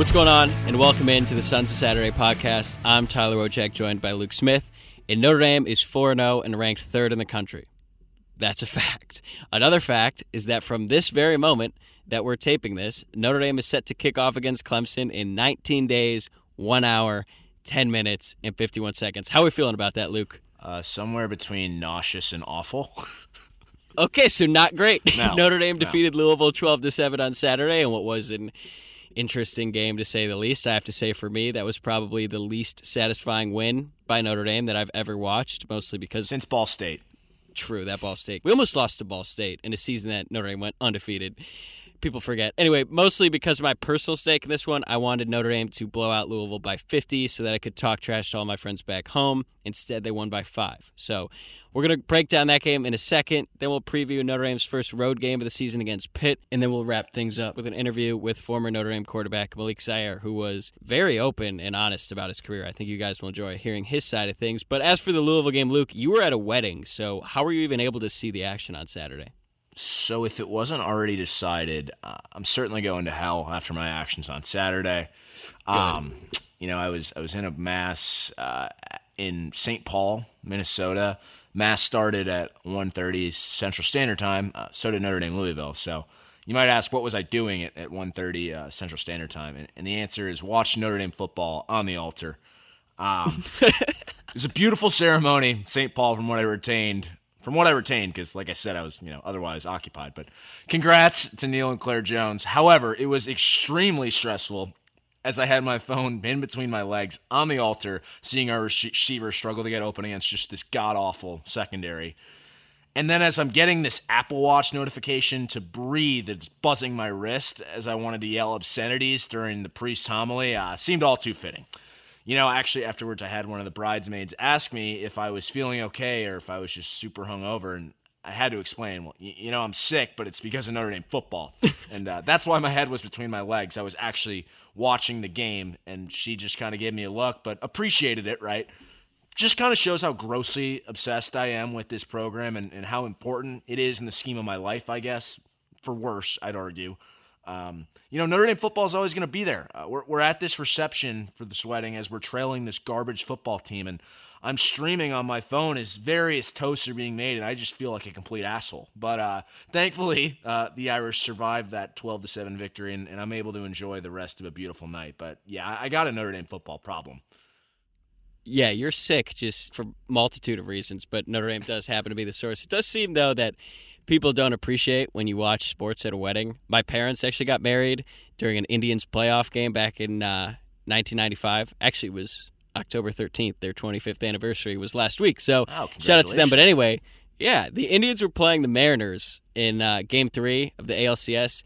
What's going on? And welcome into the Sons of Saturday podcast. I'm Tyler Wojak, joined by Luke Smith. And Notre Dame is 4 0 and ranked third in the country. That's a fact. Another fact is that from this very moment that we're taping this, Notre Dame is set to kick off against Clemson in 19 days, 1 hour, 10 minutes, and 51 seconds. How are we feeling about that, Luke? Uh, somewhere between nauseous and awful. okay, so not great. No, Notre Dame no. defeated Louisville 12 to 7 on Saturday in what was an interesting game to say the least. I have to say for me that was probably the least satisfying win by Notre Dame that I've ever watched, mostly because Since Ball State. True, that Ball State. We almost lost to Ball State in a season that Notre Dame went undefeated. People forget. Anyway, mostly because of my personal stake in this one, I wanted Notre Dame to blow out Louisville by 50 so that I could talk trash to all my friends back home. Instead, they won by five. So we're going to break down that game in a second. Then we'll preview Notre Dame's first road game of the season against Pitt. And then we'll wrap things up with an interview with former Notre Dame quarterback Malik Zaire, who was very open and honest about his career. I think you guys will enjoy hearing his side of things. But as for the Louisville game, Luke, you were at a wedding. So how were you even able to see the action on Saturday? So if it wasn't already decided, uh, I'm certainly going to hell after my actions on Saturday. Um, you know, I was I was in a mass uh, in St. Paul, Minnesota. Mass started at 1:30 Central Standard Time. Uh, so did Notre Dame Louisville. So you might ask, what was I doing at, at 1:30 uh, Central Standard Time? And, and the answer is watching Notre Dame football on the altar. Um, it was a beautiful ceremony, St. Paul, from what I retained. From what I retained, because like I said, I was you know otherwise occupied. But congrats to Neil and Claire Jones. However, it was extremely stressful as I had my phone in between my legs on the altar, seeing our receiver struggle to get open against just this god awful secondary. And then as I'm getting this Apple Watch notification to breathe, it's buzzing my wrist as I wanted to yell obscenities during the priest's homily, uh, seemed all too fitting. You know, actually, afterwards, I had one of the bridesmaids ask me if I was feeling okay or if I was just super hungover, and I had to explain, well, y- you know, I'm sick, but it's because of Notre Dame football, and uh, that's why my head was between my legs. I was actually watching the game, and she just kind of gave me a look, but appreciated it, right? Just kind of shows how grossly obsessed I am with this program and, and how important it is in the scheme of my life, I guess, for worse, I'd argue. Um, you know, Notre Dame football is always going to be there. Uh, we're, we're at this reception for this wedding as we're trailing this garbage football team, and I'm streaming on my phone as various toasts are being made, and I just feel like a complete asshole. But uh, thankfully, uh, the Irish survived that 12 to seven victory, and, and I'm able to enjoy the rest of a beautiful night. But yeah, I, I got a Notre Dame football problem. Yeah, you're sick just for multitude of reasons, but Notre Dame does happen to be the source. It does seem though that people don't appreciate when you watch sports at a wedding. My parents actually got married during an Indians playoff game back in uh, 1995. Actually, it was October 13th. Their 25th anniversary was last week. So Wow, shout out to them. But anyway, yeah, the Indians were playing the Mariners in uh, Game Three of the ALCS,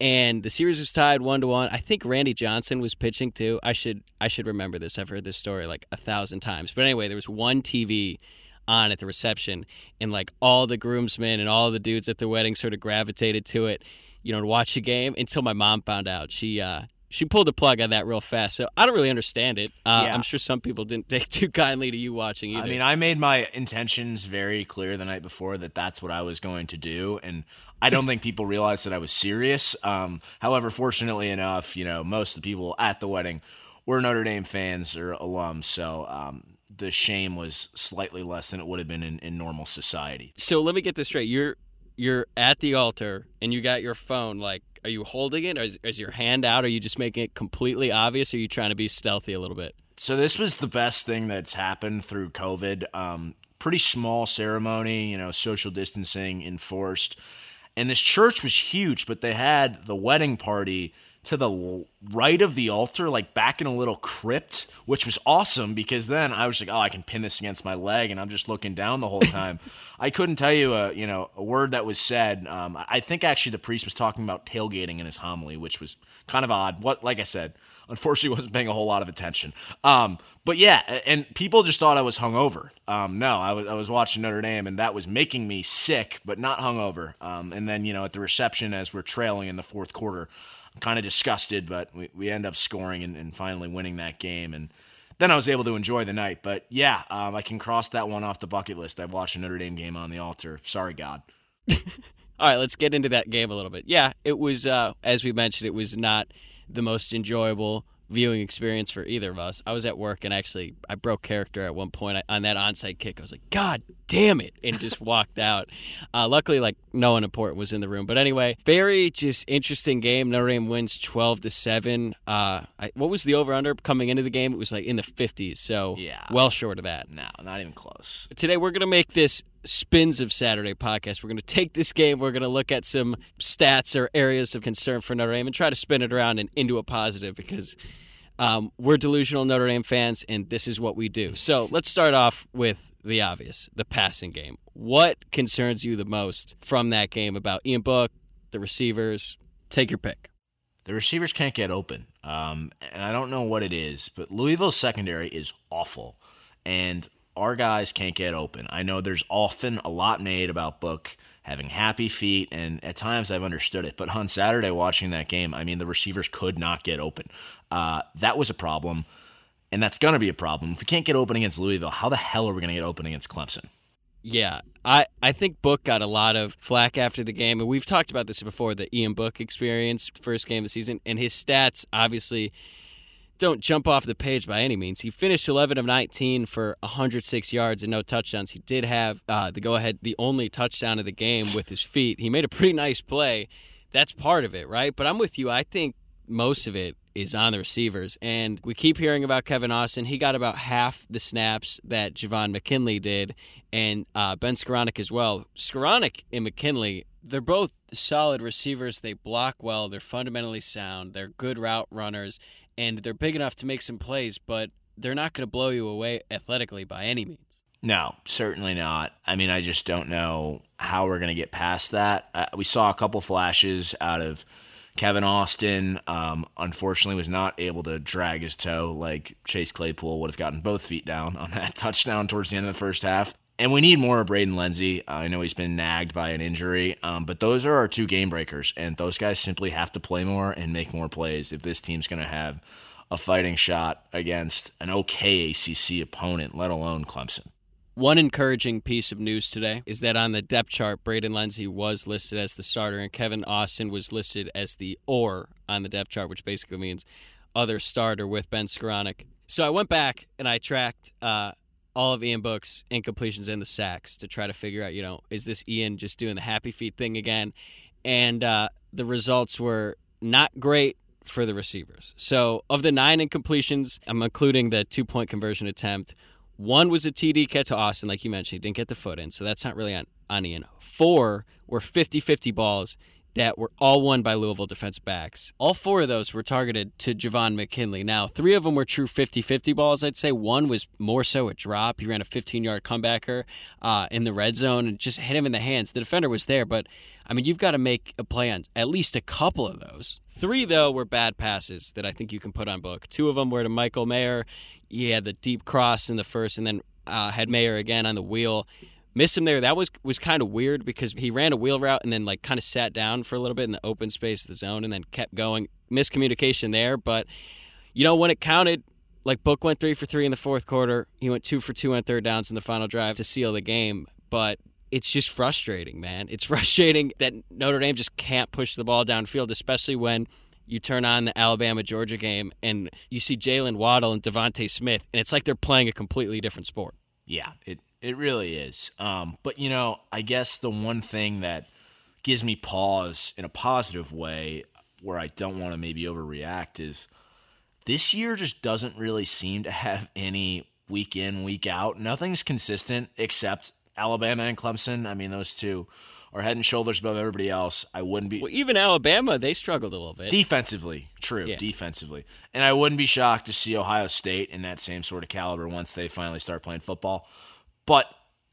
and the series was tied one to one. I think Randy Johnson was pitching too. I should I should remember this. I've heard this story like a thousand times. But anyway, there was one TV on at the reception, and like all the groomsmen and all the dudes at the wedding sort of gravitated to it, you know, to watch the game until my mom found out. She uh, she pulled the plug on that real fast. So I don't really understand it. Uh, Yeah. I'm sure some people didn't take too kindly to you watching either. I mean, I made my intentions very clear the night before that that's what I was going to do, and I don't think people realized that I was serious. Um, however, fortunately enough, you know, most of the people at the wedding were Notre Dame fans or alums, so um, the shame was slightly less than it would have been in, in normal society. so let me get this straight. You're you're at the altar and you got your phone. Like, are you holding it? Or is, is your hand out? Are you just making it completely obvious? Or are you trying to be stealthy a little bit? So this was the best thing that's happened through COVID. Um, pretty small ceremony, you know, social distancing enforced, and this church was huge. But they had the wedding party to the right of the altar, like back in a little crypt, which was awesome because then I was like, oh, I can pin this against my leg, and I'm just looking down the whole time. I couldn't tell you a you know a word that was said. Um, I think actually the priest was talking about tailgating in his homily, which was kind of odd. What, like I said, unfortunately wasn't paying a whole lot of attention. Um, but yeah, and people just thought I was hungover. Um, no, I was I was watching Notre Dame, and that was making me sick, but not hungover. Um, and then you know at the reception as we're trailing in the fourth quarter, kind of disgusted, but we, we end up scoring and, and finally winning that game and. Then I was able to enjoy the night, but yeah, um, I can cross that one off the bucket list. I've watched a Notre Dame game on the altar. Sorry, God. All right, let's get into that game a little bit. Yeah, it was uh, as we mentioned, it was not the most enjoyable viewing experience for either of us. I was at work and actually I broke character at one point on that onside kick. I was like, God damn it, and just walked out. Uh, luckily, like no one important was in the room. But anyway, very just interesting game. Notre Dame wins twelve to seven. Uh, I, what was the over under coming into the game? It was like in the fifties, so yeah, well short of that. No, not even close. Today we're gonna make this spins of Saturday podcast. We're going to take this game, we're going to look at some stats or areas of concern for Notre Dame and try to spin it around and into a positive because um, we're delusional Notre Dame fans and this is what we do. So let's start off with the obvious the passing game. What concerns you the most from that game about Ian Book, the receivers? Take your pick. The receivers can't get open. Um, and I don't know what it is, but Louisville's secondary is awful. And our guys can't get open. I know there's often a lot made about Book having happy feet, and at times I've understood it. But on Saturday, watching that game, I mean, the receivers could not get open. Uh, that was a problem, and that's going to be a problem. If we can't get open against Louisville, how the hell are we going to get open against Clemson? Yeah, I, I think Book got a lot of flack after the game, and we've talked about this before the Ian Book experience, first game of the season, and his stats obviously don't jump off the page by any means. He finished 11 of 19 for 106 yards and no touchdowns. He did have uh, the go ahead, the only touchdown of the game with his feet. He made a pretty nice play. That's part of it, right? But I'm with you. I think most of it is on the receivers. And we keep hearing about Kevin Austin. He got about half the snaps that Javon McKinley did, and uh, Ben Skowronek as well. Skowronek and McKinley, they're both solid receivers. They block well. They're fundamentally sound. They're good route runners and they're big enough to make some plays, but they're not going to blow you away athletically by any means. No, certainly not. I mean, I just don't know how we're going to get past that. Uh, we saw a couple flashes out of Kevin Austin. Um, unfortunately, was not able to drag his toe like Chase Claypool would have gotten both feet down on that touchdown towards the end of the first half. And we need more of Braden Lenzy. I know he's been nagged by an injury, um, but those are our two game breakers, and those guys simply have to play more and make more plays if this team's going to have a fighting shot against an okay ACC opponent, let alone Clemson. One encouraging piece of news today is that on the depth chart, Braden Lenzy was listed as the starter, and Kevin Austin was listed as the or on the depth chart, which basically means other starter with Ben Skowronek. So I went back and I tracked uh, all of Ian Book's incompletions and the sacks to try to figure out, you know, is this Ian just doing the happy feet thing again? And uh, the results were not great for the receivers. So, of the nine incompletions, I'm including the two point conversion attempt. One was a TD catch to Austin, like you mentioned. He didn't get the foot in, so that's not really on, on Ian. Four were 50 50 balls that were all won by Louisville defense backs. All four of those were targeted to Javon McKinley. Now, three of them were true 50 50 balls, I'd say. One was more so a drop. He ran a 15 yard comebacker uh, in the red zone and just hit him in the hands. The defender was there, but I mean, you've got to make a play on at least a couple of those. Three, though, were bad passes that I think you can put on book. Two of them were to Michael Mayer. He had the deep cross in the first and then uh, had Mayer again on the wheel missed him there. That was was kind of weird because he ran a wheel route and then like kind of sat down for a little bit in the open space of the zone and then kept going. Miscommunication there, but you know when it counted, like Book went three for three in the fourth quarter. He went two for two on third downs in the final drive to seal the game. But it's just frustrating, man. It's frustrating that Notre Dame just can't push the ball downfield, especially when you turn on the Alabama Georgia game and you see Jaylen Waddle and DeVonta Smith, and it's like they're playing a completely different sport. Yeah, it it really is. Um, but you know, I guess the one thing that gives me pause in a positive way, where I don't want to maybe overreact, is this year just doesn't really seem to have any week in, week out. Nothing's consistent except Alabama and Clemson. I mean, those two are head and shoulders above everybody else. I wouldn't be. Well, even Alabama, they struggled a little bit. Defensively, true, yeah. defensively. And I wouldn't be shocked to see Ohio State in that same sort of caliber once they finally start playing football. But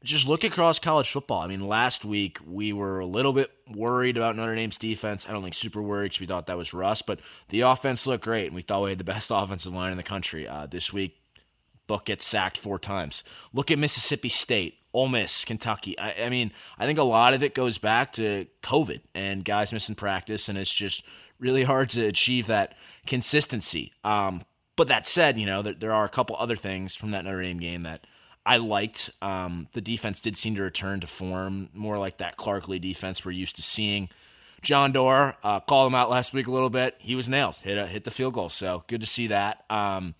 just look across college football. I mean, last week we were a little bit worried about Notre Dame's defense. I don't think super worried because we thought that was Russ, but the offense looked great, and we thought we had the best offensive line in the country. Uh, this week, Book gets sacked four times. Look at Mississippi State, Ole Miss, Kentucky. I, I mean, I think a lot of it goes back to COVID and guys missing practice, and it's just really hard to achieve that consistency. Um, but that said, you know, there, there are a couple other things from that Notre Dame game that – I liked. Um, the defense did seem to return to form, more like that Clark Lea defense we're used to seeing. John Doerer uh, called him out last week a little bit. He was nails, hit a, hit the field goal. So good to see that. Um,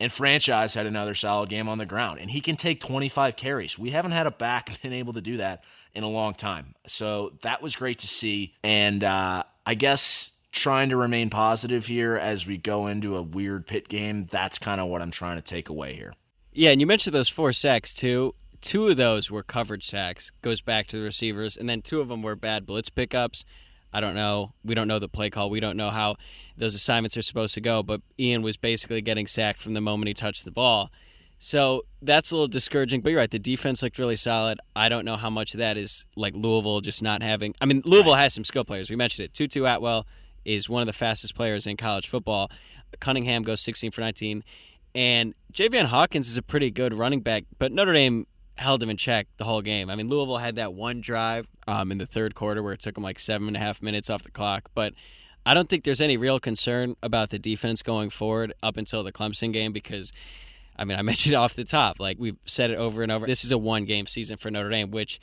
and franchise had another solid game on the ground, and he can take 25 carries. We haven't had a back been able to do that in a long time. So that was great to see. And uh, I guess trying to remain positive here as we go into a weird Pitt game, that's kind of what I'm trying to take away here. Yeah, and you mentioned those four sacks too. Two of those were coverage sacks, goes back to the receivers, and then two of them were bad blitz pickups. I don't know. We don't know the play call. We don't know how those assignments are supposed to go, but Ian was basically getting sacked from the moment he touched the ball. So that's a little discouraging. But you're right. The defense looked really solid. I don't know how much of that is like Louisville just not having. I mean, Louisville has some skill players. We mentioned it. Tutu Atwell is one of the fastest players in college football. Cunningham goes 16 for 19. And Javian Hawkins is a pretty good running back, but Notre Dame held him in check the whole game. I mean, Louisville had that one drive um, in the third quarter where it took them like seven and a half minutes off the clock, but I don't think there's any real concern about the defense going forward up until the Clemson game because. I mean, I mentioned off the top, like we've said it over and over. This is a one-game season for Notre Dame, which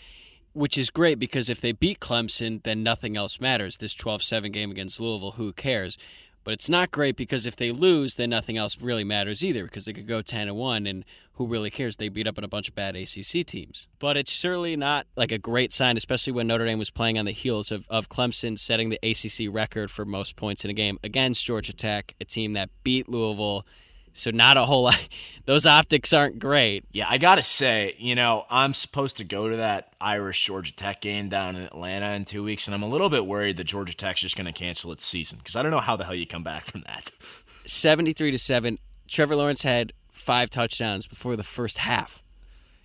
which is great because if they beat Clemson, then nothing else matters. This 12-7 game against Louisville, who cares? But it's not great because if they lose, then nothing else really matters either because they could go 10 and 1 and who really cares? They beat up on a bunch of bad ACC teams. But it's surely not like a great sign, especially when Notre Dame was playing on the heels of, of Clemson setting the ACC record for most points in a game against Georgia Tech, a team that beat Louisville so not a whole lot. Those optics aren't great. Yeah, I gotta say, you know, I'm supposed to go to that Irish Georgia Tech game down in Atlanta in two weeks, and I'm a little bit worried that Georgia Tech's just going to cancel its season because I don't know how the hell you come back from that. Seventy-three to seven. Trevor Lawrence had five touchdowns before the first half.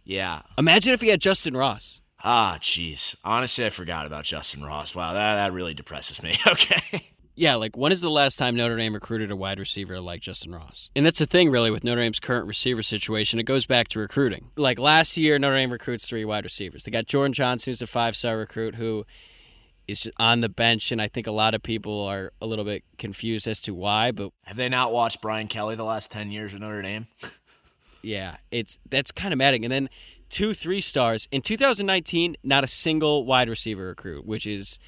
Yeah. Imagine if he had Justin Ross. Ah, jeez. Honestly, I forgot about Justin Ross. Wow, that that really depresses me. Okay. Yeah, like when is the last time Notre Dame recruited a wide receiver like Justin Ross? And that's the thing, really, with Notre Dame's current receiver situation. It goes back to recruiting. Like last year, Notre Dame recruits three wide receivers. They got Jordan Johnson, who's a five star recruit who is just on the bench, and I think a lot of people are a little bit confused as to why. But have they not watched Brian Kelly the last ten years of Notre Dame? yeah, it's that's kind of maddening. And then two three stars in 2019, not a single wide receiver recruit, which is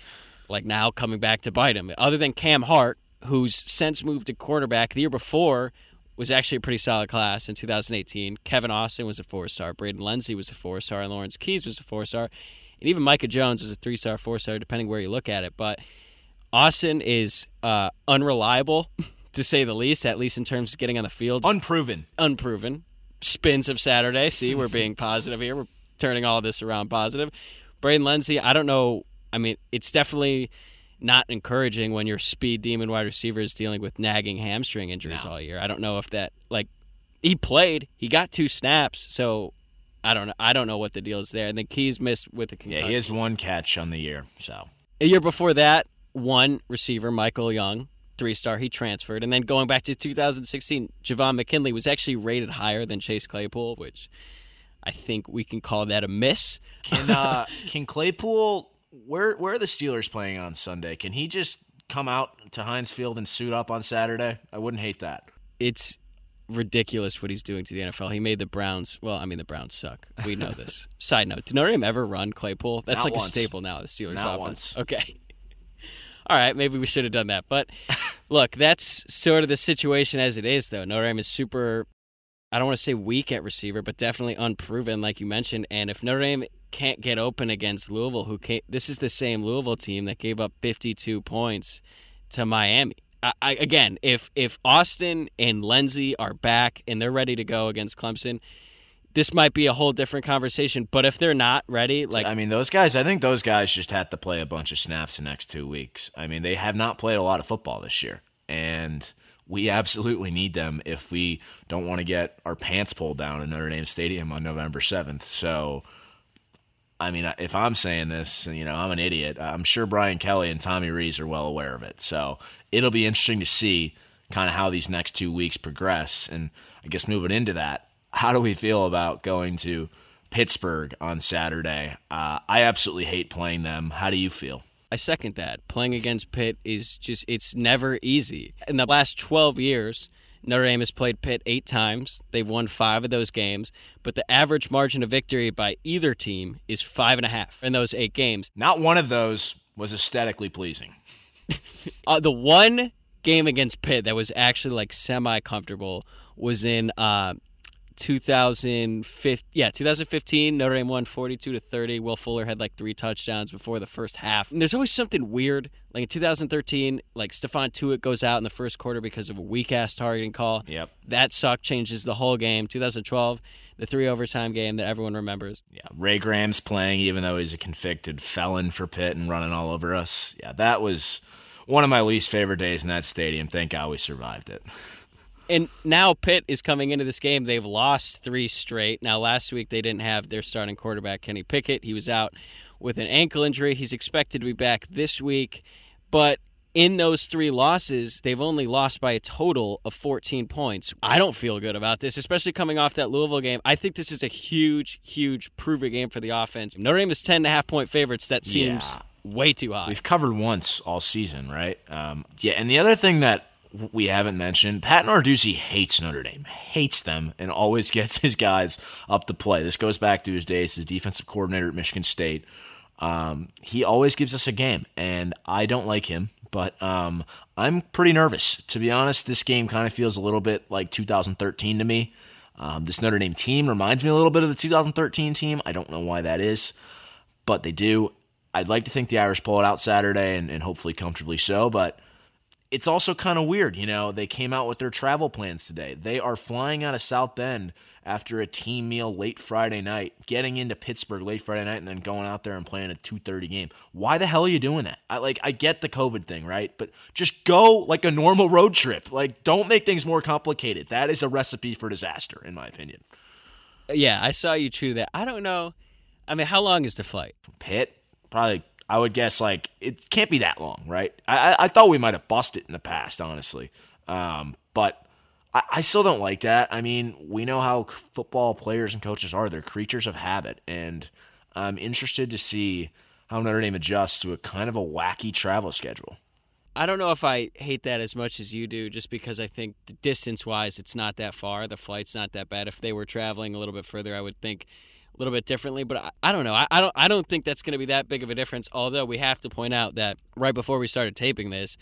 like now coming back to bite him. Other than Cam Hart, who's since moved to quarterback, the year before was actually a pretty solid class in 2018. Kevin Austin was a four star, Braden Lenzy was a four star, and Lawrence Keys was a four star, and even Micah Jones was a three star, four star, depending where you look at it. But Austin is uh, unreliable, to say the least, at least in terms of getting on the field. Unproven. Unproven. Spins of Saturday. See, we're being positive here. We're turning all this around positive. Braden Lenzy, I don't know I mean, it's definitely not encouraging when your speed demon wide receiver is dealing with nagging hamstring injuries no. all year. I don't know if that like he played, he got two snaps, so I don't know. I don't know what the deal is there. And then Keys missed with the concussion. Yeah, he has one catch on the year. So a year before that, one receiver, Michael Young, three star, he transferred, and then going back to 2016, Javon McKinley was actually rated higher than Chase Claypool, which I think we can call that a miss. Can uh, can Claypool where where are the Steelers playing on Sunday? Can he just come out to Heinz Field and suit up on Saturday? I wouldn't hate that. It's ridiculous what he's doing to the NFL. He made the Browns. Well, I mean the Browns suck. We know this. Side note: Did Notre Dame ever run Claypool? That's Not like once. a staple now. The Steelers Not offense. Once. Okay. All right, maybe we should have done that. But look, that's sort of the situation as it is, though. Notre Dame is super. I don't want to say weak at receiver, but definitely unproven, like you mentioned. And if Notre Dame can't get open against Louisville, who came, this is the same Louisville team that gave up 52 points to Miami. I, I, again, if if Austin and Lenzy are back and they're ready to go against Clemson, this might be a whole different conversation. But if they're not ready, like I mean, those guys, I think those guys just had to play a bunch of snaps the next two weeks. I mean, they have not played a lot of football this year, and we absolutely need them if we don't want to get our pants pulled down in Notre Dame Stadium on November seventh. So I mean, if I'm saying this, you know, I'm an idiot. I'm sure Brian Kelly and Tommy Rees are well aware of it. So it'll be interesting to see kind of how these next two weeks progress. And I guess moving into that, how do we feel about going to Pittsburgh on Saturday? Uh, I absolutely hate playing them. How do you feel? I second that. Playing against Pitt is just, it's never easy. In the last 12 years, Notre Dame has played Pitt eight times. They've won five of those games, but the average margin of victory by either team is five and a half in those eight games. Not one of those was aesthetically pleasing. Uh, the one game against Pitt that was actually like semi comfortable was in uh, 2015. Yeah, 2015. Notre Dame won 42 to 30. Will Fuller had like three touchdowns before the first half. And there's always something weird. Like in 2013, like Stephon Tuitt goes out in the first quarter because of a weak ass targeting call. Yep. That suck changes the whole game. 2012, the three overtime game that everyone remembers. Yeah, Ray Graham's playing even though he's a convicted felon for Pitt and running all over us. Yeah, that was one of my least favorite days in that stadium. Thank God we survived it. And now Pitt is coming into this game. They've lost three straight. Now, last week they didn't have their starting quarterback, Kenny Pickett. He was out with an ankle injury. He's expected to be back this week. But in those three losses, they've only lost by a total of 14 points. I don't feel good about this, especially coming off that Louisville game. I think this is a huge, huge proving game for the offense. Notre Dame is 10 and a half point favorites. That seems Yeah. way too high. We've covered once all season, right? Um, yeah, and the other thing that we haven't mentioned, Pat Narduzzi hates Notre Dame, hates them, and always gets his guys up to play. This goes back to his days as defensive coordinator at Michigan State. Um, he always gives us a game, and I don't like him, but um, I'm pretty nervous. To be honest, this game kind of feels a little bit like 2013 to me. Um, this Notre Dame team reminds me a little bit of the 2013 team. I don't know why that is, but they do. I'd like to think the Irish pull it out Saturday and, and hopefully comfortably so, but it's also kind of weird. You know, they came out with their travel plans today. They are flying out of South Bend after a team meal late Friday night, getting into Pittsburgh late Friday night, and then going out there and playing a 2:30 game. Why the hell are you doing that? I like I get the COVID thing, right? But just go like a normal road trip. Like don't make things more complicated. That is a recipe for disaster, in my opinion. yeah, I saw you tweet that. I don't know. I mean, how long is the flight? Pitt, probably I would guess like it can't be that long, right? I I, thought we might have busted in the past, honestly, um, but I, I still don't like that. I mean, we know how football players and coaches are; they're creatures of habit, and I'm interested to see how Notre Dame adjusts to a kind of a wacky travel schedule. I don't know if I hate that as much as you do, just because I think distance wise, it's not that far. The flight's not that bad. If they were traveling a little bit further, I would think a little bit differently. But I, I don't know. I, I don't. I don't think that's going to be that big of a difference. Although we have to point out that right before we started taping this,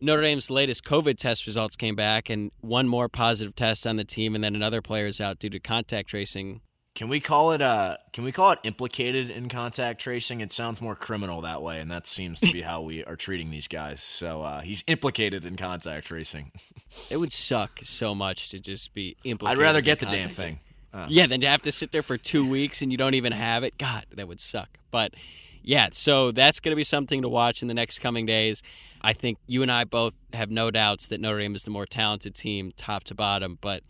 Notre Dame's latest COVID test results came back, and one more positive test on the team, and then another player is out due to contact tracing. Can we call it uh can we call it implicated in contact tracing? It sounds more criminal that way, and that seems to be how we are treating these guys. So uh, he's implicated in contact tracing. It would suck so much to just be implicated. I'd rather get the damn thing. Uh, Yeah, then to have to sit there for two weeks and you don't even have it. God, that would suck. But yeah, so that's going to be something to watch in the next coming days. I think you and I both have no doubts that Notre Dame is the more talented team, top to bottom. But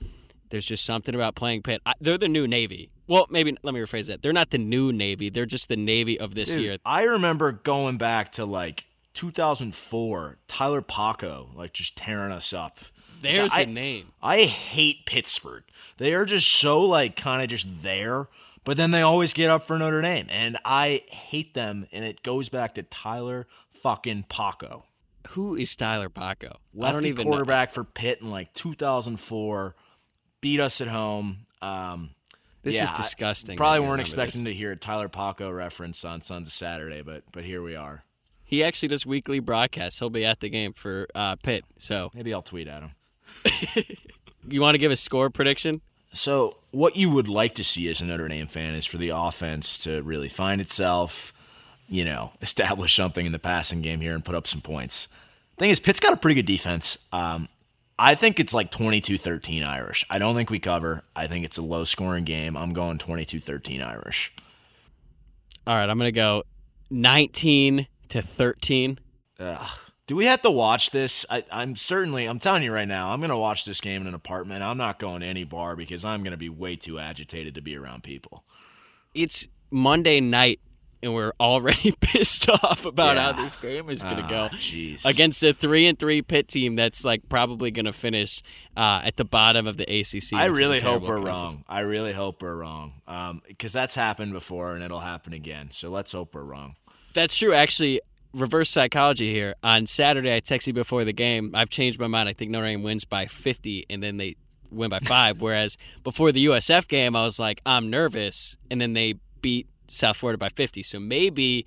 there's just something about playing Pitt. I, they're the new Navy. Well, maybe let me rephrase that. They're not the new Navy. They're just the Navy of this Dude, year. I remember going back to like 2004, Tyler Palko like just tearing us up. There's I, a name. I hate Pittsburgh. They are just so like kind of just there, but then they always get up for Notre Dame, and I hate them. And it goes back to Tyler fucking Paco, Who is Tyler Palko? I lefty don't even know. quarterback for Pitt in like 2004. Beat us at home. Um, This yeah, is I disgusting. Probably weren't expecting this. to hear a Tyler Palko reference on Sons of Saturday, but but here we are. He actually does weekly broadcasts. He'll be at the game for uh, Pitt. So Maybe I'll tweet at him. you want to give a score prediction? So, what you would like to see as a Notre Dame fan is for the offense to really find itself, you know, establish something in the passing game here and put up some points. Thing is, Pitt's got a pretty good defense. Um, I think it's like 22 13 Irish. I don't think we cover. I think it's a low scoring game. I'm going 22 13 Irish. All right, I'm going to go 19 to 13. Ugh. Do we have to watch this? I, I'm certainly, I'm telling you right now, I'm going to watch this game in an apartment. I'm not going to any bar because I'm going to be way too agitated to be around people. It's Monday night, and we're already pissed off about Yeah. how this game is going to Ah, go Jeez. against a three and three Pitt team that's like probably going to finish uh, at the bottom of the ACC. I which is a really hope we're conference. wrong. I really hope we're wrong. Because that's happened before and it'll happen again. So let's hope we're wrong. That's true. Actually, reverse psychology here. On Saturday, I texted you before the game. I've changed my mind. I think Notre Dame wins by 50, and then they win by five. Whereas before the USF game, I was like, I'm nervous, and then they beat South Florida by 50. So maybe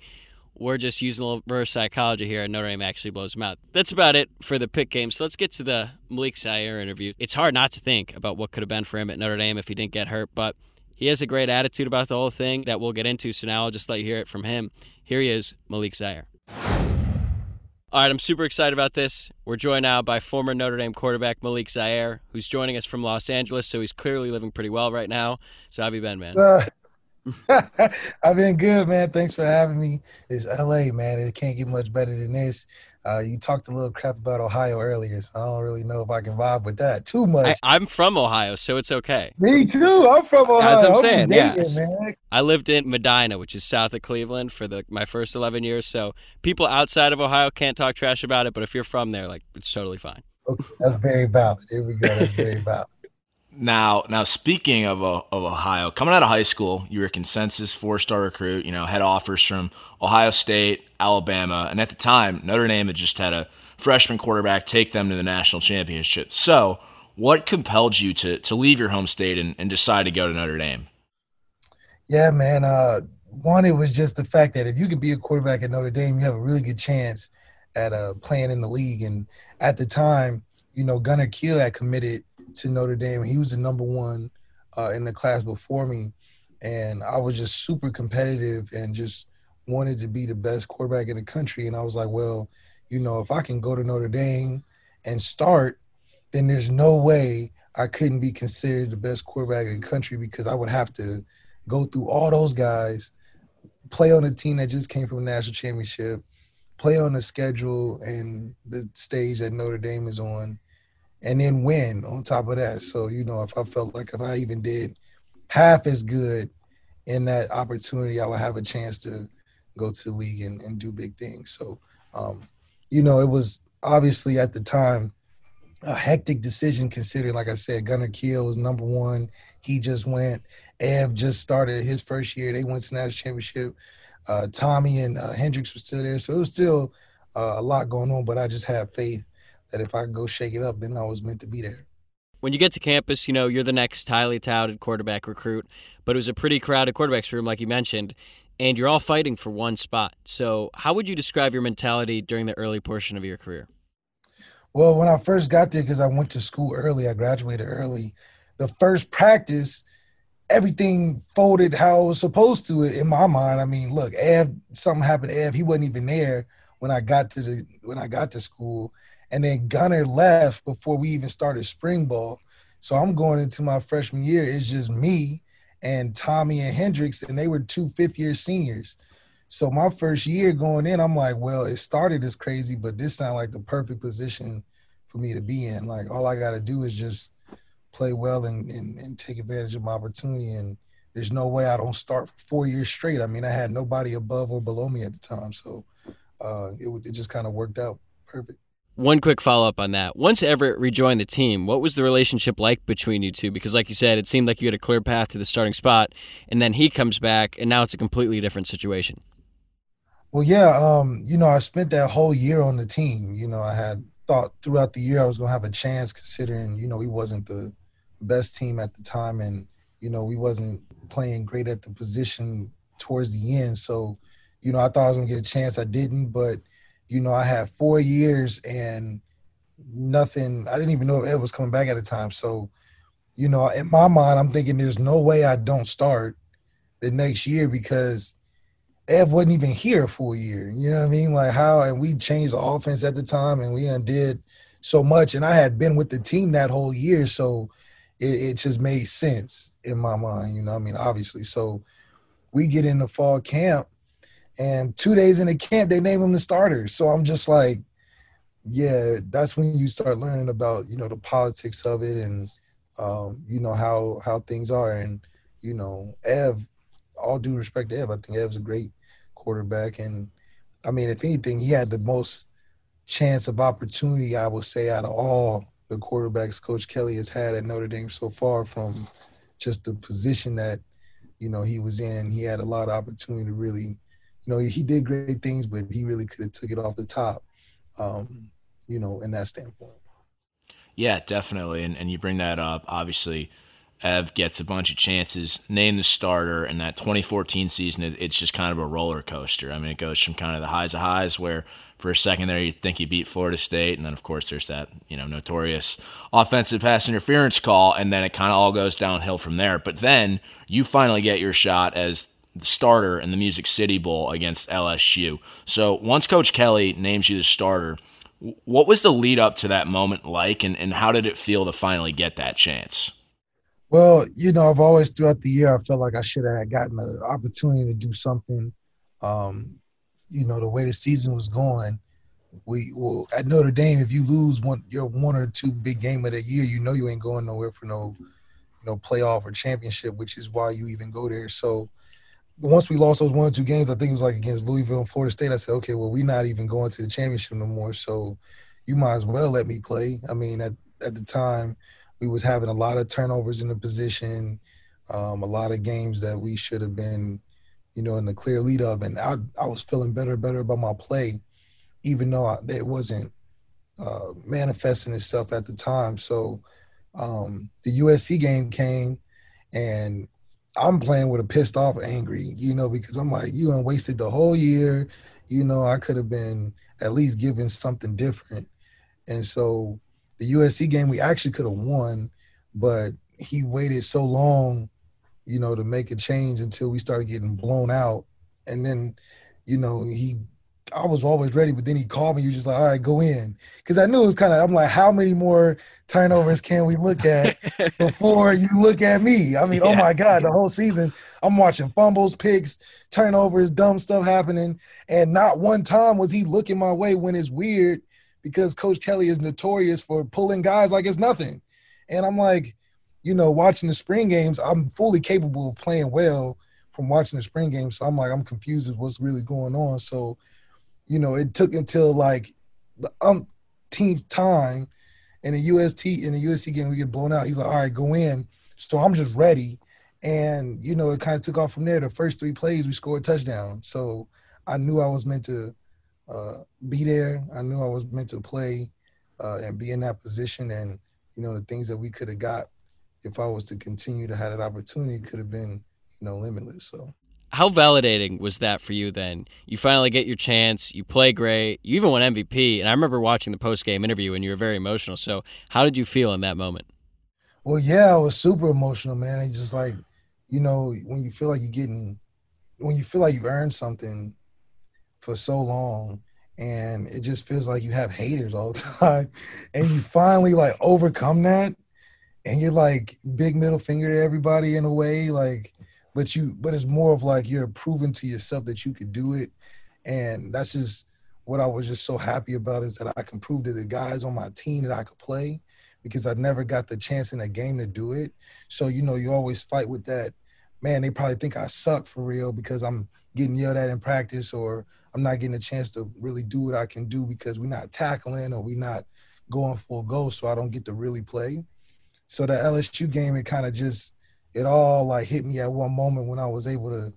we're just using a little reverse psychology here, and Notre Dame actually blows them out. That's about it for the pick game. So let's get to the Malik Zaire interview. It's hard not to think about what could have been for him at Notre Dame if he didn't get hurt, but he has a great attitude about the whole thing that we'll get into. So now I'll just let you hear it from him. Here he is, Malik Zaire. All right, I'm super excited about this. We're joined now by former Notre Dame quarterback Malik Zaire, who's joining us from Los Angeles. So he's clearly living pretty well right now. So how have you been, man? Uh, I've been good, man. Thanks for having me. It's LA, man. It can't get much better than this. Uh, you talked a little crap about Ohio earlier, so I don't really know if I can vibe with that too much. I, am from Ohio, so it's okay. Me too. I'm from Ohio. As I'm saying, yeah. I lived in Medina, which is south of Cleveland, for the my first 11 years. So people outside of Ohio can't talk trash about it, but if you're from there, like it's totally fine. Okay, that's very valid. Here we go. That's very valid. Now, now speaking of of Ohio, coming out of high school, you were a consensus four star recruit. You know, had offers from Ohio State, Alabama, and at the time, Notre Dame had just had a freshman quarterback take them to the national championship. So, what compelled you to to leave your home state and, and decide to go to Notre Dame? Yeah, man. Uh, one, it was just the fact that if you could be a quarterback at Notre Dame, you have a really good chance at uh, playing in the league. And at the time, you know, Gunner Kiel had committed to Notre Dame. He was the number one uh, in the class before me, and I was just super competitive and just wanted to be the best quarterback in the country. And I was like, well, you know, if I can go to Notre Dame and start, then there's no way I couldn't be considered the best quarterback in the country because I would have to go through all those guys, play on a team that just came from a national championship, play on the schedule and the stage that Notre Dame is on, and then win on top of that. So, you know, if I felt like if I even did half as good in that opportunity, I would have a chance to go to the league and, and do big things. So, um, you know, it was obviously at the time a hectic decision considering, like I said, Gunner Kiel was number one. He just went. Ev just started his first year. They went to national championship. Uh, Tommy and uh, Hendrix were still there. So it was still uh, a lot going on, but I just had faith that if I go shake it up, then I was meant to be there. When you get to campus, you know, you're the next highly touted quarterback recruit, but it was a pretty crowded quarterbacks room, like you mentioned, and you're all fighting for one spot. So, how would you describe your mentality during the early portion of your career? Well, when I first got there, because I went to school early, I graduated early. The first practice, everything folded how it was supposed to in my mind. I mean, look, Ev, something happened to Ev. He wasn't even there when I got to the when I got to school. And then Gunner left before we even started spring ball. So I'm going into my freshman year. It's just me and Tommy and Hendrix, and they were two fifth year seniors. So my first year going in, I'm like, well, it started as crazy, but this sounded like the perfect position for me to be in. Like all I got to do is just play well and, and, and take advantage of my opportunity. And there's no way I don't start four years straight. I mean, I had nobody above or below me at the time, so uh, it it just kind of worked out perfect. One quick follow up on that. Once Everett rejoined the team, what was the relationship like between you two? Because, like you said, it seemed like you had a clear path to the starting spot, and then he comes back, and now it's a completely different situation. Well, yeah, um, you know, I spent that whole year on the team. You know, I had thought throughout the year I was going to have a chance, considering you know we wasn't the best team at the time, and you know we wasn't playing great at the position towards the end. So, you know, I thought I was going to get a chance. I didn't, but you know, I had four years and nothing. I didn't even know if Ed was coming back at the time. So, you know, in my mind, I'm thinking there's no way I don't start the next year because Ev wasn't even here a year. You know what I mean? Like how, and we changed the offense at the time and we undid so much. And I had been with the team that whole year. So it, it just made sense in my mind, you know I mean? Obviously. So we get in the fall camp and two days in the camp, they name him the starter. So I'm just like, yeah, that's when you start learning about you know the politics of it and um, you know how how things are. And you know, Ev, all due respect to Ev, I think Ev's a great quarterback. And I mean, if anything, he had the most chance of opportunity, I would say, out of all the quarterbacks Coach Kelly has had at Notre Dame so far from just the position that, you know, he was in. He had a lot of opportunity to really you know, he did great things, but he really could have took it off the top, um, you know, in that standpoint. Yeah, definitely. And, and you bring that up. Obviously, Ev gets a bunch of chances, name the starter, and that 2014 season, it, it's just kind of a roller coaster. I mean, it goes from kind of the highs of highs where for a second there you think you beat Florida State, and then of course there's that you know notorious offensive pass interference call, and then it kind of all goes downhill from there. But then you finally get your shot as starter in the Music City Bowl against LSU. So once Coach Kelly names you the starter, what was the lead up to that moment like, and, and how did it feel to finally get that chance? Well, you know, I've always throughout the year I felt like I should have gotten an opportunity to do something. Um, you know, the way the season was going, we well at Notre Dame, if you lose one your one or two big game of the year, you know you ain't going nowhere for no, you know, playoff or championship, which is why you even go there. So once we lost those one or two games, I think it was like against Louisville and Florida State. I said, okay, well, we're not even going to the championship no more. So you might as well let me play. I mean, at at the time, we was having a lot of turnovers in the position, um, a lot of games that we should have been, you know, in the clear lead of, and I I was feeling better better about my play, even though I, it wasn't uh, manifesting itself at the time. So um, the USC game came, and I'm playing with a pissed off, angry, you know, because I'm like, you and wasted the whole year. You know, I could have been at least given something different. And so the USC game we actually could have won, but he waited so long, you know, to make a change until we started getting blown out. And then, you know, he I was always ready, but then he called me. You just like, all right, go in, because I knew it was kind of. I'm like, how many more turnovers can we look at before you look at me? I mean, oh yeah. oh my god, the whole season I'm watching fumbles, picks, turnovers, dumb stuff happening, and not one time was he looking my way when it's weird because Coach Kelly is notorious for pulling guys like it's nothing. And I'm like, you know, watching the spring games, I'm fully capable of playing well from watching the spring games. So I'm like, I'm confused with what's really going on. So, you know, it took until like the umpteenth time in the UST in the USC game we get blown out. He's like, all right, go in. So I'm just ready. And, you know, it kind of took off from there. The first three plays we scored touchdown. So I knew I was meant to uh, be there. I knew I was meant to play uh, and be in that position. And you know, the things that we could have got if I was to continue to have that opportunity could have been, you know, limitless. So. How validating was that for you then? You finally get your chance, you play great, you even won MVP. And I remember watching the post game interview and you were very emotional. So, how did you feel in that moment? Well, yeah, I was super emotional, man. It's just like, you know, when you feel like you're getting, when you feel like you've earned something, for so long and it just feels like you have haters all the time and you finally like overcome that and you're like big middle finger to everybody in a way like but you but it's more of like you're proving to yourself that you can do it and that's just what I was just so happy about is that I can prove to the guys on my team that I could play because I never got the chance in a game to do it. So you know, you always fight with that. Man, they probably think I suck for real because I'm getting yelled at in practice or I'm not getting a chance to really do what I can do because we're not tackling or we're not going full go, so I don't get to really play. So the LSU game, it kind of just it all like hit me at one moment when I was able to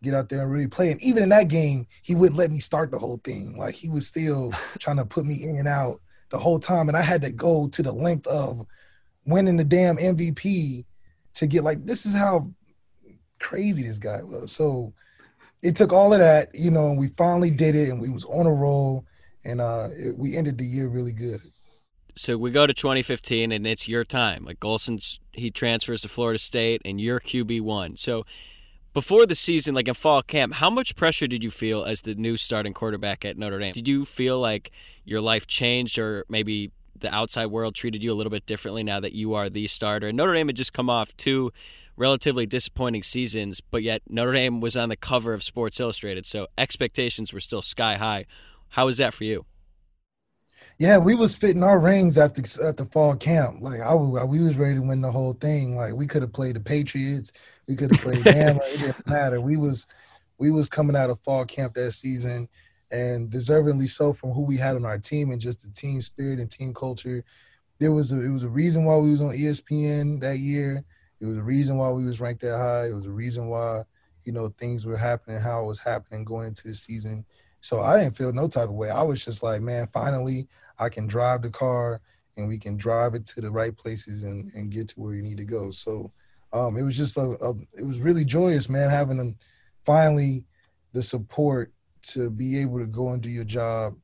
get out there and really play. And even in that game, he wouldn't let me start the whole thing. Like he was still trying to put me in and out the whole time, and I had to go to the length of winning the damn MVP to get like this is how crazy this guy was. So it took all of that, you know, and we finally did it, and we was on a roll, and uh, it, we ended the year really good. So we go to 2015, and it's your time. Like Golson, he transfers to Florida State, and you're QB one. So before the season, like in fall camp, how much pressure did you feel as the new starting quarterback at Notre Dame? Did you feel like your life changed, or maybe the outside world treated you a little bit differently now that you are the starter? Notre Dame had just come off two relatively disappointing seasons, but yet Notre Dame was on the cover of Sports Illustrated, so expectations were still sky high. How was that for you? Yeah, we was fitting our rings after after fall camp. Like I, we was ready to win the whole thing. Like we could have played the Patriots, we could have played Bama. it didn't matter. We was we was coming out of fall camp that season, and deservingly so from who we had on our team and just the team spirit and team culture. There was a, it was a reason why we was on ESPN that year. It was a reason why we was ranked that high. It was a reason why, you know, things were happening, how it was happening going into the season. So I didn't feel no type of way. I was just like, man, finally I can drive the car and we can drive it to the right places and, and get to where you need to go. So um, it was just a, a, it was really joyous, man, having finally the support to be able to go and do your job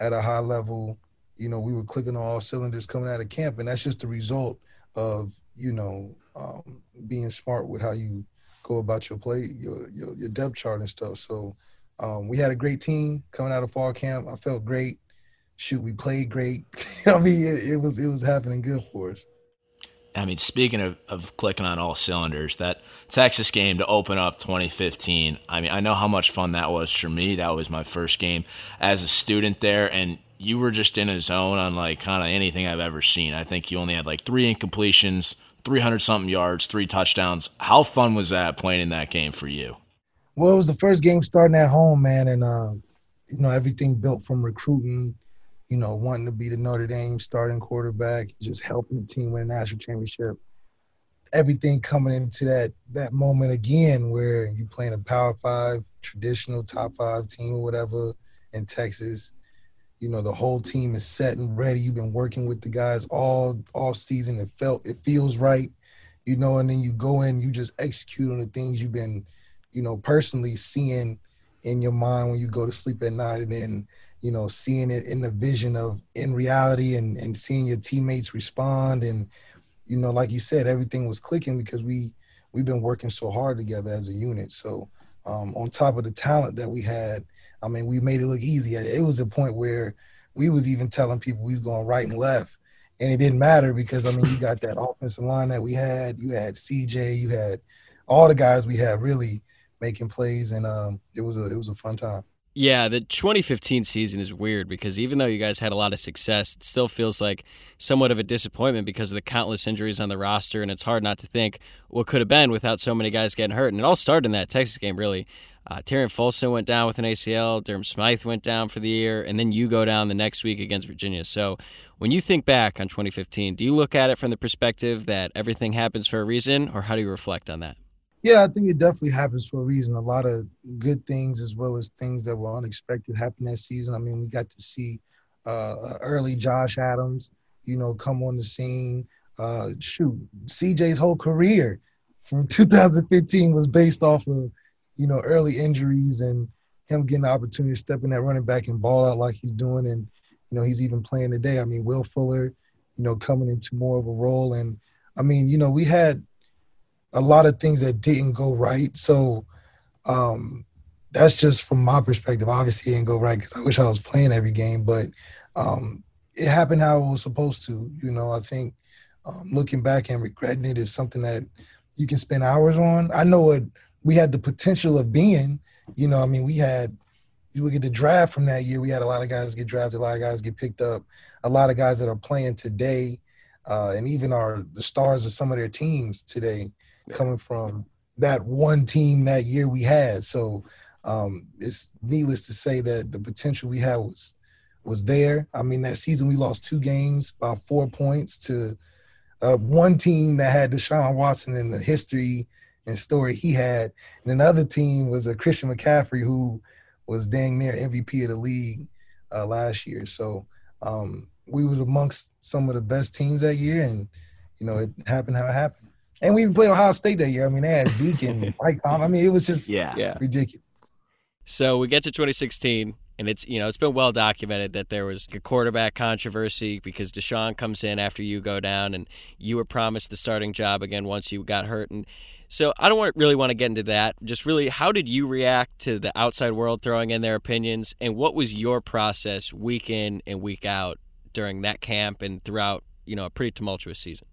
at a high level. You know, we were clicking on all cylinders coming out of camp, and that's just the result of you know um, being smart with how you go about your play, your, your, your depth chart and stuff. So um, we had a great team coming out of fall camp. I felt great. Shoot, we played great. I mean, it, it was it was happening good for us. I mean, speaking of, of clicking on all cylinders, that Texas game to open up 2015, I mean, I know how much fun that was for me. That was my first game as a student there, and you were just in a zone on like kind of anything I've ever seen. I think you only had like three incompletions, 300 something yards, three touchdowns. How fun was that playing in that game for you? Well, it was the first game starting at home, man, and uh, you know everything built from recruiting you know, wanting to be the Notre Dame starting quarterback, just helping the team win a national championship. Everything coming into that that moment again where you playing a Power Five, traditional top five team or whatever in Texas. You know, the whole team is set and ready. You've been working with the guys all all season. It felt it feels right, you know, and then you go in, you just execute on the things you've been, you know, personally seeing in your mind when you go to sleep at night and then you know, seeing it in the vision of in reality and, and seeing your teammates respond. And, you know, like you said, everything was clicking because we, we've been working so hard together as a unit. So um, on top of the talent that we had, I mean, we made it look easy. It was a point where we was even telling people we was going right and left. And it didn't matter because I mean you got that offensive line that we had, you had CJ, you had all the guys we had really making plays and um, it was a it was a fun time. Yeah, the 2015 season is weird because even though you guys had a lot of success, it still feels like somewhat of a disappointment because of the countless injuries on the roster, and it's hard not to think what could have been without so many guys getting hurt. And it all started in that Texas game, really. Uh, Tarean Folston went down with an ACL, Durham Smythe went down for the year, and then you go down the next week against Virginia. So when you think back on 2015, do you look at it from the perspective that everything happens for a reason, or how do you reflect on that? Yeah, I think it definitely happens for a reason. A lot of good things as well as things that were unexpected happened that season. I mean, we got to see uh, early Josh Adams, you know, come on the scene. Uh, shoot, CJ's whole career from 2015 was based off of, you know, early injuries and him getting the opportunity to step in that running back and ball out like he's doing. And, you know, he's even playing today. I mean, Will Fuller, you know, coming into more of a role. And I mean, you know, we had a lot of things that didn't go right. So um, that's just from my perspective. Obviously, it didn't go right because I wish I was playing every game, but um, it happened how it was supposed to. You know, I think um, looking back and regretting it is something that you can spend hours on. I know what we had the potential of being. You know, I mean, we had. You look at the draft from that year. We had a lot of guys get drafted, a lot of guys get picked up, a lot of guys that are playing today, uh, and even are the stars of some of their teams today coming from that one team that year we had. So um, it's needless to say that the potential we had was was there. I mean, that season we lost two games by four points to uh, one team that had Deshaun Watson in the history and story he had, and another team was a Christian McCaffrey who was dang near MVP of the league uh, last year. So um, we was amongst some of the best teams that year, and you know it happened how it happened. And we even played Ohio State that year. I mean, they had Zeke and Mike Tom. I mean, it was just yeah. yeah. ridiculous. So we get to 2016, and it's you know it's been well documented that there was a quarterback controversy because DeShone comes in after you go down, and you were promised the starting job again once you got hurt. And so I don't want, really want to get into that. Just really, how did you react to the outside world throwing in their opinions, and what was your process week in and week out during that camp and throughout you know a pretty tumultuous season?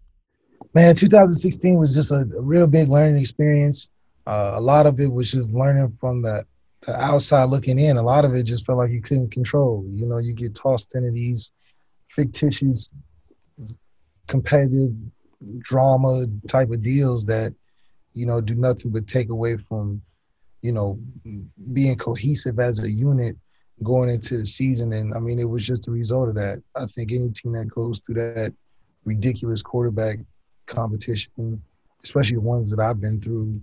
Man, 2016 was just a, a real big learning experience. Uh, a lot of it was just learning from the, the, outside looking in. A lot of it just felt like you couldn't control. You know, you get tossed into these fictitious, competitive drama type of deals that, you know, do nothing but take away from, you know, being cohesive as a unit going into the season. And I mean, it was just a result of that. I think any team that goes through that ridiculous quarterback competition, especially the ones that I've been through,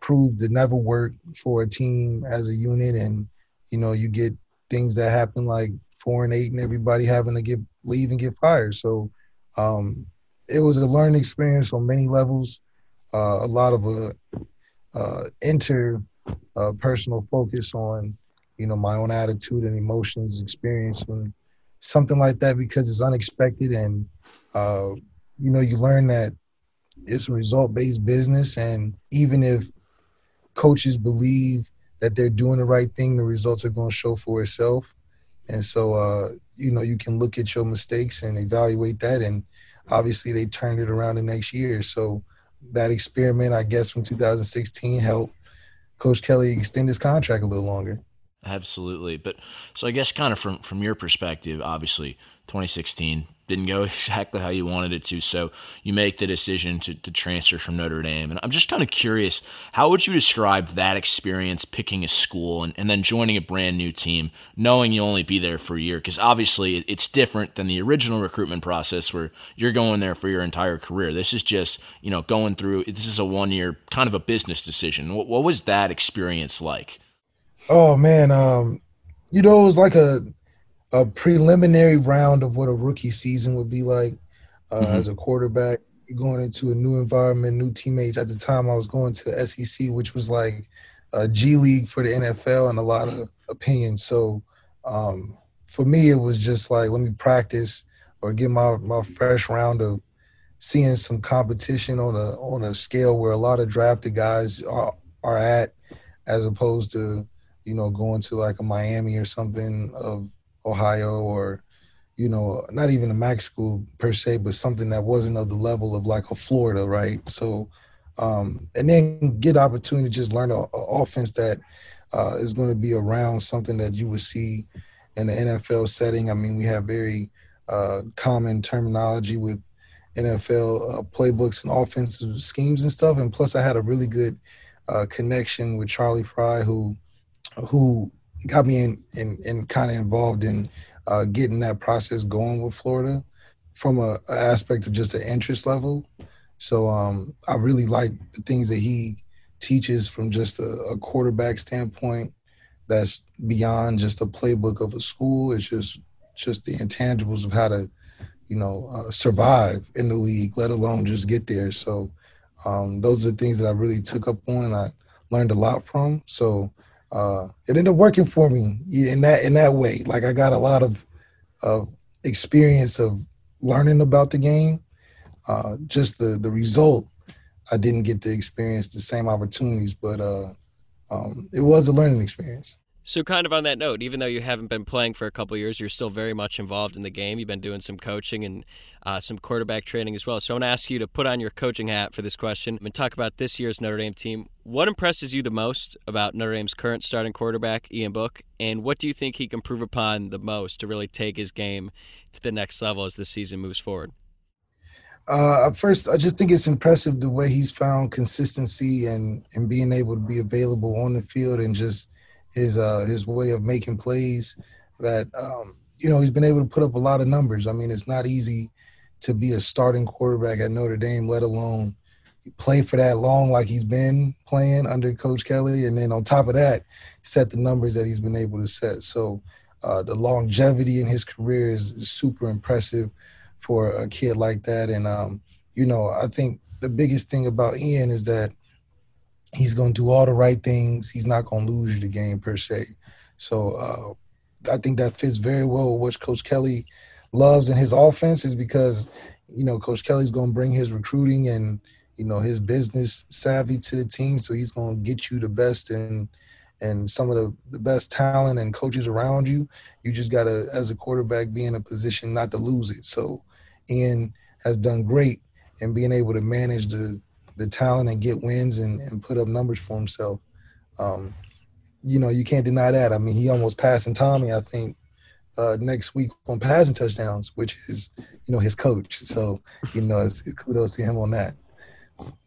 proved to never work for a team as a unit. And, you know, you get things that happen like four and eight and everybody having to get leave and get fired. So um, it was a learning experience on many levels. uh, a lot of a uh, inter uh, personal focus on you know my own attitude and emotions, experiencing something like that because it's unexpected and uh, you know you learn that it's a result based business and even if coaches believe that they're doing the right thing, the results are going to show for itself. And so, uh, you know, you can look at your mistakes and evaluate that. And obviously, they turned it around the next year. So that experiment, I guess, from 2016 helped Coach Kelly extend his contract a little longer. Absolutely. But so I guess kind of from from your perspective, obviously 2016 didn't go exactly how you wanted it to. So you make the decision to, to transfer from Notre Dame. And I'm just kind of curious, how would you describe that experience picking a school and, and then joining a brand new team, knowing you'll only be there for a year? Because obviously it's different than the original recruitment process where you're going there for your entire career. This is just, you know, going through, this is a one year kind of a business decision. What, what was that experience like? Oh, man. Um, you know, it was like a, a preliminary round of what a rookie season would be like uh, mm-hmm. as a quarterback. Going into a new environment, new teammates. At the time, I was going to SEC, which was like a G League for the NFL, and a lot of opinions. So um, for me, it was just like let me practice or get my my fresh round of seeing some competition on a on a scale where a lot of drafted guys are are at, as opposed to you know going to like a Miami or something of Ohio or you know not even a MAC school per se, but something that wasn't of the level of like a Florida, right? So um, and then get opportunity to just learn an offense that uh, is going to be around something that you would see in the NFL setting. I mean, we have very uh, common terminology with NFL uh, playbooks and offensive schemes and stuff. And plus, I had a really good uh, connection with Charlie Frye, who who got me in in, in kind of involved in uh, getting that process going with Florida from a, a, aspect of just an interest level. So um, I really like the things that he teaches from just a, a, quarterback standpoint. That's beyond just a playbook of a school. It's just just the intangibles of how to, you know, uh, survive in the league, let alone just get there. So um, those are the things that I really took up on I learned a lot from. So uh, it ended up working for me in that in that way. Like I got a lot of of experience of learning about the game. Uh, just the the result, I didn't get to experience the same opportunities, but uh, um, it was a learning experience. So, kind of on that note, even though you haven't been playing for a couple years, you're still very much involved in the game. You've been doing some coaching and uh, some quarterback training as well. So, I want to ask you to put on your coaching hat for this question and talk about this year's Notre Dame team. What impresses you the most about Notre Dame's current starting quarterback, Ian Book, and what do you think he can improve upon the most to really take his game to the next level as the season moves forward? Uh, first, I just think it's impressive the way he's found consistency and and being able to be available on the field and just his uh, his way of making plays. That um, you know he's been able to put up a lot of numbers. I mean, it's not easy to be a starting quarterback at Notre Dame, let alone play for that long like he's been playing under Coach Kelly, and then on top of that, set the numbers that he's been able to set. So uh, the longevity in his career is, is, super impressive for a kid like that. And um, you know, I think the biggest thing about Ian is that he's going to do all the right things. He's not going to lose you the game per se. So uh, I think that fits very well with what Coach Kelly loves in his offense is because you know Coach Kelly's going to bring his recruiting and you know his business savvy to the team. So he's going to get you the best and and some of the, the best talent and coaches around you. You just got to, as a quarterback, be in a position not to lose it. So Ian has done great in being able to manage the the talent and get wins and, and put up numbers for himself. Um, you know, you can't deny that. I mean, he almost passing Tommy, I think, uh, next week on passing touchdowns, which is, you know, his coach. So, you know, it's, it's kudos to him on that.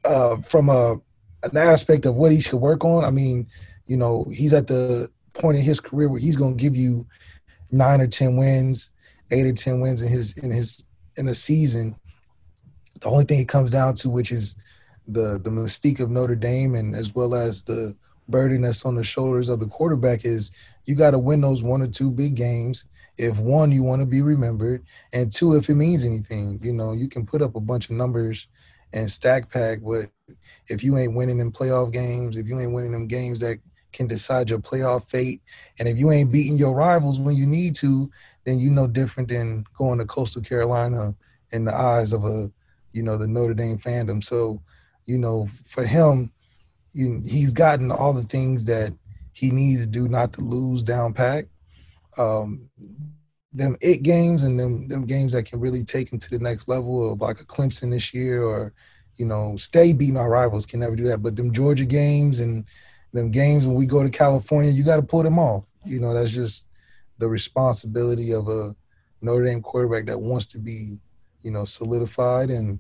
Uh, from a, an aspect of what he should work on, I mean, you know, he's at the point in his career where he's going to give you nine or ten wins, eight or ten wins in his in his in a season. The only thing it comes down to, which is the the mystique of Notre Dame and as well as the burden that's on the shoulders of the quarterback is you got to win those one or two big games. If one, you want to be remembered, and two, if it means anything, you know, you can put up a bunch of numbers and stack pack. But if you ain't winning in playoff games, if you ain't winning them games that can decide your playoff fate, and if you ain't beating your rivals when you need to, then you know different than going to Coastal Carolina in the eyes of a, you know, the Notre Dame fandom. So, you know, for him, you, he's gotten all the things that he needs to do not to lose down pack. Um, them it games and them them games that can really take him to the next level of like a Clemson this year or you know stay beating our rivals can never do that. But them Georgia games and them games when we go to California, you got to pull them off. You know that's just the responsibility of a Notre Dame quarterback that wants to be you know solidified and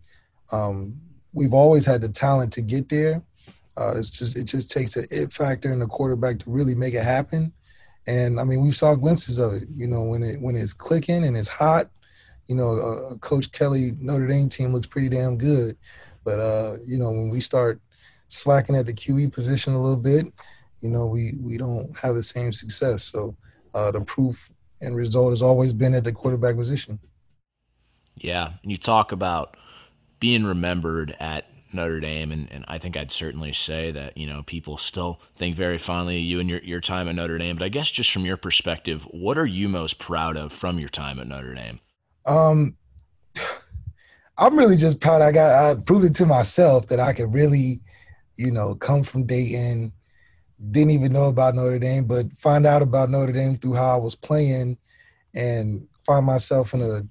um, we've always had the talent to get there. Uh, it's just it just takes an it factor in the quarterback to really make it happen. And I mean, we saw glimpses of it. You know, when it when it's clicking and it's hot, you know, uh, Coach Kelly Notre Dame team looks pretty damn good. But uh, you know, when we start slacking at the QB position a little bit, you know, we we don't have the same success. So uh, the proof and result has always been at the quarterback position. Yeah, and you talk about being remembered at Notre Dame, and, and I think I'd certainly say that you know people still think very fondly of you and your your time at Notre Dame. But I guess just from your perspective, what are you most proud of from your time at Notre Dame? Um, I'm really just proud. I got I proved it to myself that I could really, you know, come from Dayton, didn't even know about Notre Dame, but find out about Notre Dame through how I was playing, and find myself in a,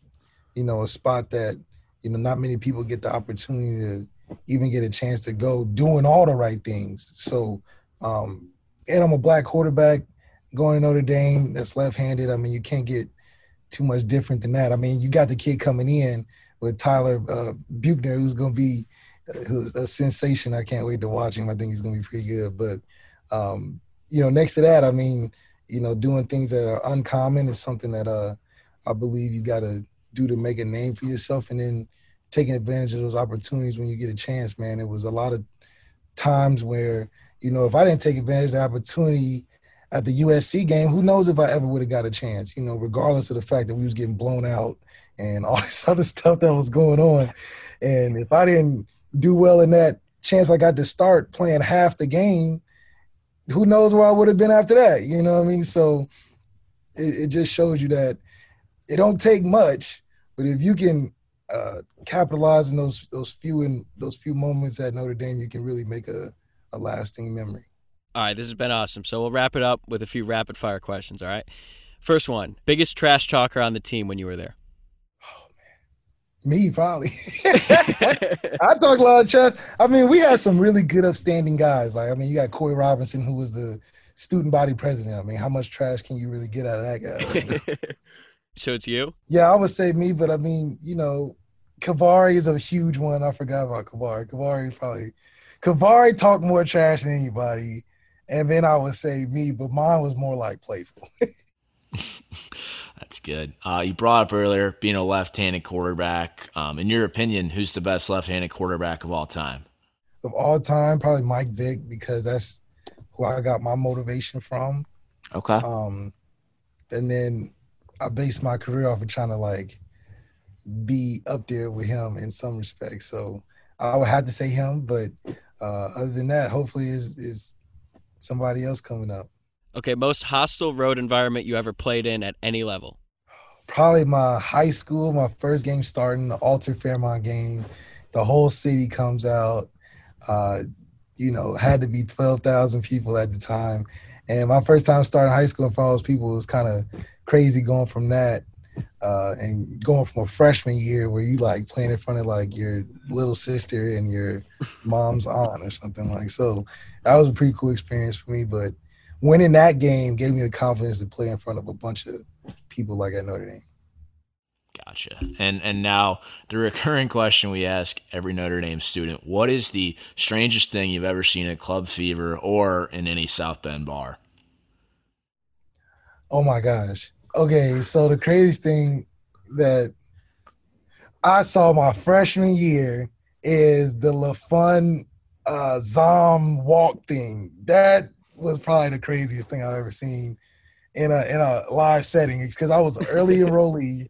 you know, a spot that you know not many people get the opportunity to even get a chance to go doing all the right things. So, um, and I'm a black quarterback going to Notre Dame that's left-handed. I mean, you can't get too much different than that. I mean, you got the kid coming in with Tyler uh, Buchner, who's going to be uh, who's a sensation. I can't wait to watch him. I think he's going to be pretty good. But um, you know, next to that, I mean, you know, doing things that are uncommon is something that uh, I believe you got to do to make a name for yourself, and then taking advantage of those opportunities when you get a chance, man. It was a lot of times where, you know, if I didn't take advantage of the opportunity at the USC game, who knows if I ever would have got a chance, you know, regardless of the fact that we was getting blown out and all this other stuff that was going on. And if I didn't do well in that chance I got to start playing half the game, who knows where I would have been after that, you know what I mean? So it, it just shows you that it don't take much, but if you can uh, capitalize on those those few and those few moments at Notre Dame, you can really make a, a lasting memory. All right, this has been awesome. So we'll wrap it up with a few rapid fire questions. All right, first one: biggest trash talker on the team when you were there. Oh man, me probably. I talk a lot of trash. I mean, we had some really good, upstanding guys. Like I mean, you got Corey Robinson, who was the student body president. I mean, how much trash can you really get out of that guy? So it's you? Yeah, I would say me, but I mean, you know, KeiVarae is a huge one. I forgot about KeiVarae. KeiVarae probably KeiVarae talked more trash than anybody. And then I would say me, but mine was more like playful. That's good. Uh, you brought up earlier being a left-handed quarterback. Um, in your opinion, who's the best left-handed quarterback of all time? Of all time, probably Mike Vick because that's who I got my motivation from. Okay. Um, and then I based my career off of trying to like be up there with him in some respects. So I would have to say him, but uh, other than that, hopefully is is somebody else coming up. Okay, most hostile road environment you ever played in at any level? Probably my high school, my first game starting, the Alter Fairmont game. The whole city comes out. Uh, you know, had to be 12,000 people at the time. And my first time starting high school in front of those people was kind of crazy going from that uh, and going from a freshman year where you like playing in front of like your little sister and your mom's aunt or something like so that was a pretty cool experience for me but winning that game gave me the confidence to play in front of a bunch of people like at Notre Dame. Gotcha. And and now the recurring question we ask every Notre Dame student: What is the strangest thing you've ever seen at Club Fever or in any South Bend bar? Oh my gosh. Okay, so the craziest thing that I saw my freshman year is the LaFun uh, Zahm walk thing. That was probably the craziest thing I've ever seen in a in a live setting because I was early enrollee,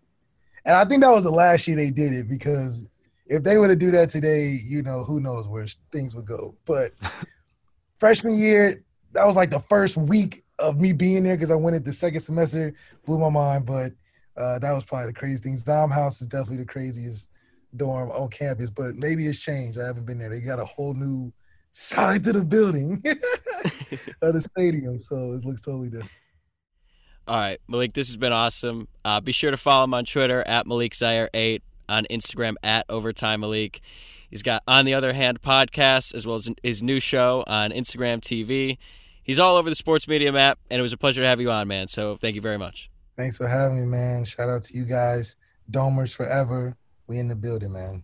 and I think that was the last year they did it because if they were to do that today, you know, who knows where things would go. But freshman year, that was like the first week of me being there because I went at the second semester, blew my mind. But uh, that was probably the craziest thing. Zahm House is definitely the craziest dorm on campus, but maybe it's changed. I haven't been there. They got a whole new side to the building of the stadium, so it looks totally different. All right, Malik, this has been awesome. Uh, be sure to follow him on Twitter at Malik Zaire 8 on Instagram at Overtime Malik. He's got On the Other Hand podcast as well as his new show on Instagram TV. He's all over the sports media map, and it was a pleasure to have you on, man. So thank you very much. Thanks for having me, man. Shout out to you guys. Domers forever. We in the building, man.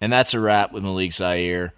And that's a wrap with Malik Zaire.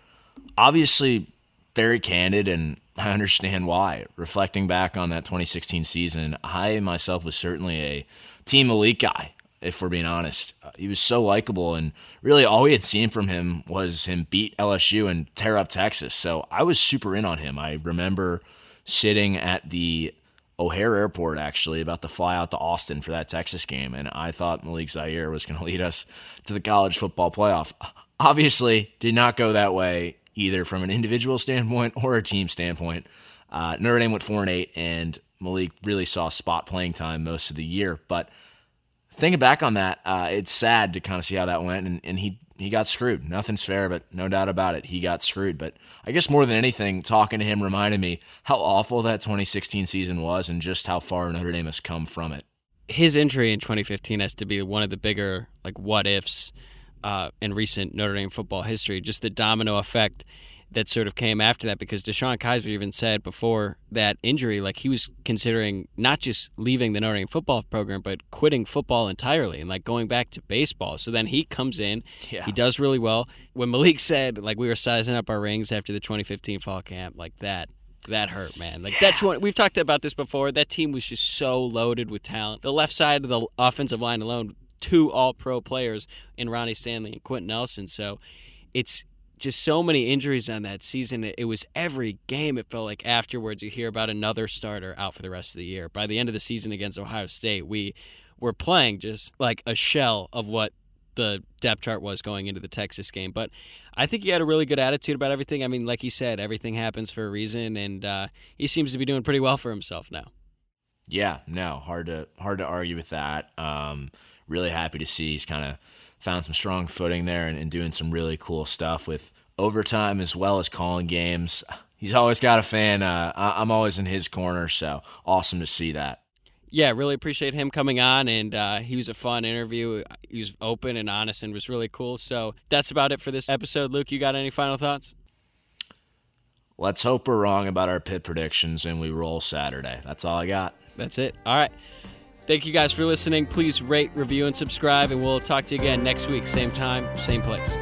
Obviously, very candid, and I understand why. Reflecting back on that 2016 season, I myself was certainly a Team Malik guy if we're being honest. Uh, he was so likable, and really all we had seen from him was him beat LSU and tear up Texas. So I was super in on him. I remember sitting at the O'Hare Airport actually about to fly out to Austin for that Texas game, and I thought Malik Zaire was going to lead us to the college football playoff. Obviously, did not go that way either from an individual standpoint or a team standpoint. Uh, Notre Dame went four and eight, and Malik really saw spot playing time most of the year, but thinking back on that, uh, it's sad to kind of see how that went, and, and he he got screwed. Nothing's fair, but no doubt about it, he got screwed. But I guess more than anything, talking to him reminded me how awful that 2016 season was, and just how far Notre Dame has come from it. His injury in 2015 has to be one of the bigger like what ifs uh, in recent Notre Dame football history. Just the domino effect that sort of came after that because DeShone Kizer even said before that injury, like he was considering not just leaving the Notre Dame football program, but quitting football entirely and like going back to baseball. So then he comes in, yeah. he does really well. When Malik said like we were sizing up our rings after the 2015 fall camp, like that that hurt, man. Like yeah. what we've talked about this before. That team was just so loaded with talent. The left side of the offensive line alone, two All Pro players in Ronnie Stanley and Quenton Nelson. So it's just so many injuries on that season. It was every game. It felt like afterwards you hear about another starter out for the rest of the year. By the end of the season against Ohio State, we were playing just like a shell of what the depth chart was going into the Texas game. But I think he had a really good attitude about everything. I mean, like he said, everything happens for a reason, and uh, he seems to be doing pretty well for himself now. Yeah, no, hard to hard to argue with that. Um, really happy to see he's kind of found some strong footing there and, and doing some really cool stuff with overtime as well as calling games. He's always got a fan. Uh, I'm always in his corner, so awesome to see that. Yeah, really appreciate him coming on, and uh, he was a fun interview. He was open and honest, and was really cool. So that's about it for this episode. Luke, you got any final thoughts? Let's hope we're wrong about our Pitt predictions and we roll Saturday. That's all I got. That's it. All right. Thank you guys for listening. Please rate, review, and subscribe, and we'll talk to you again next week, same time, same place.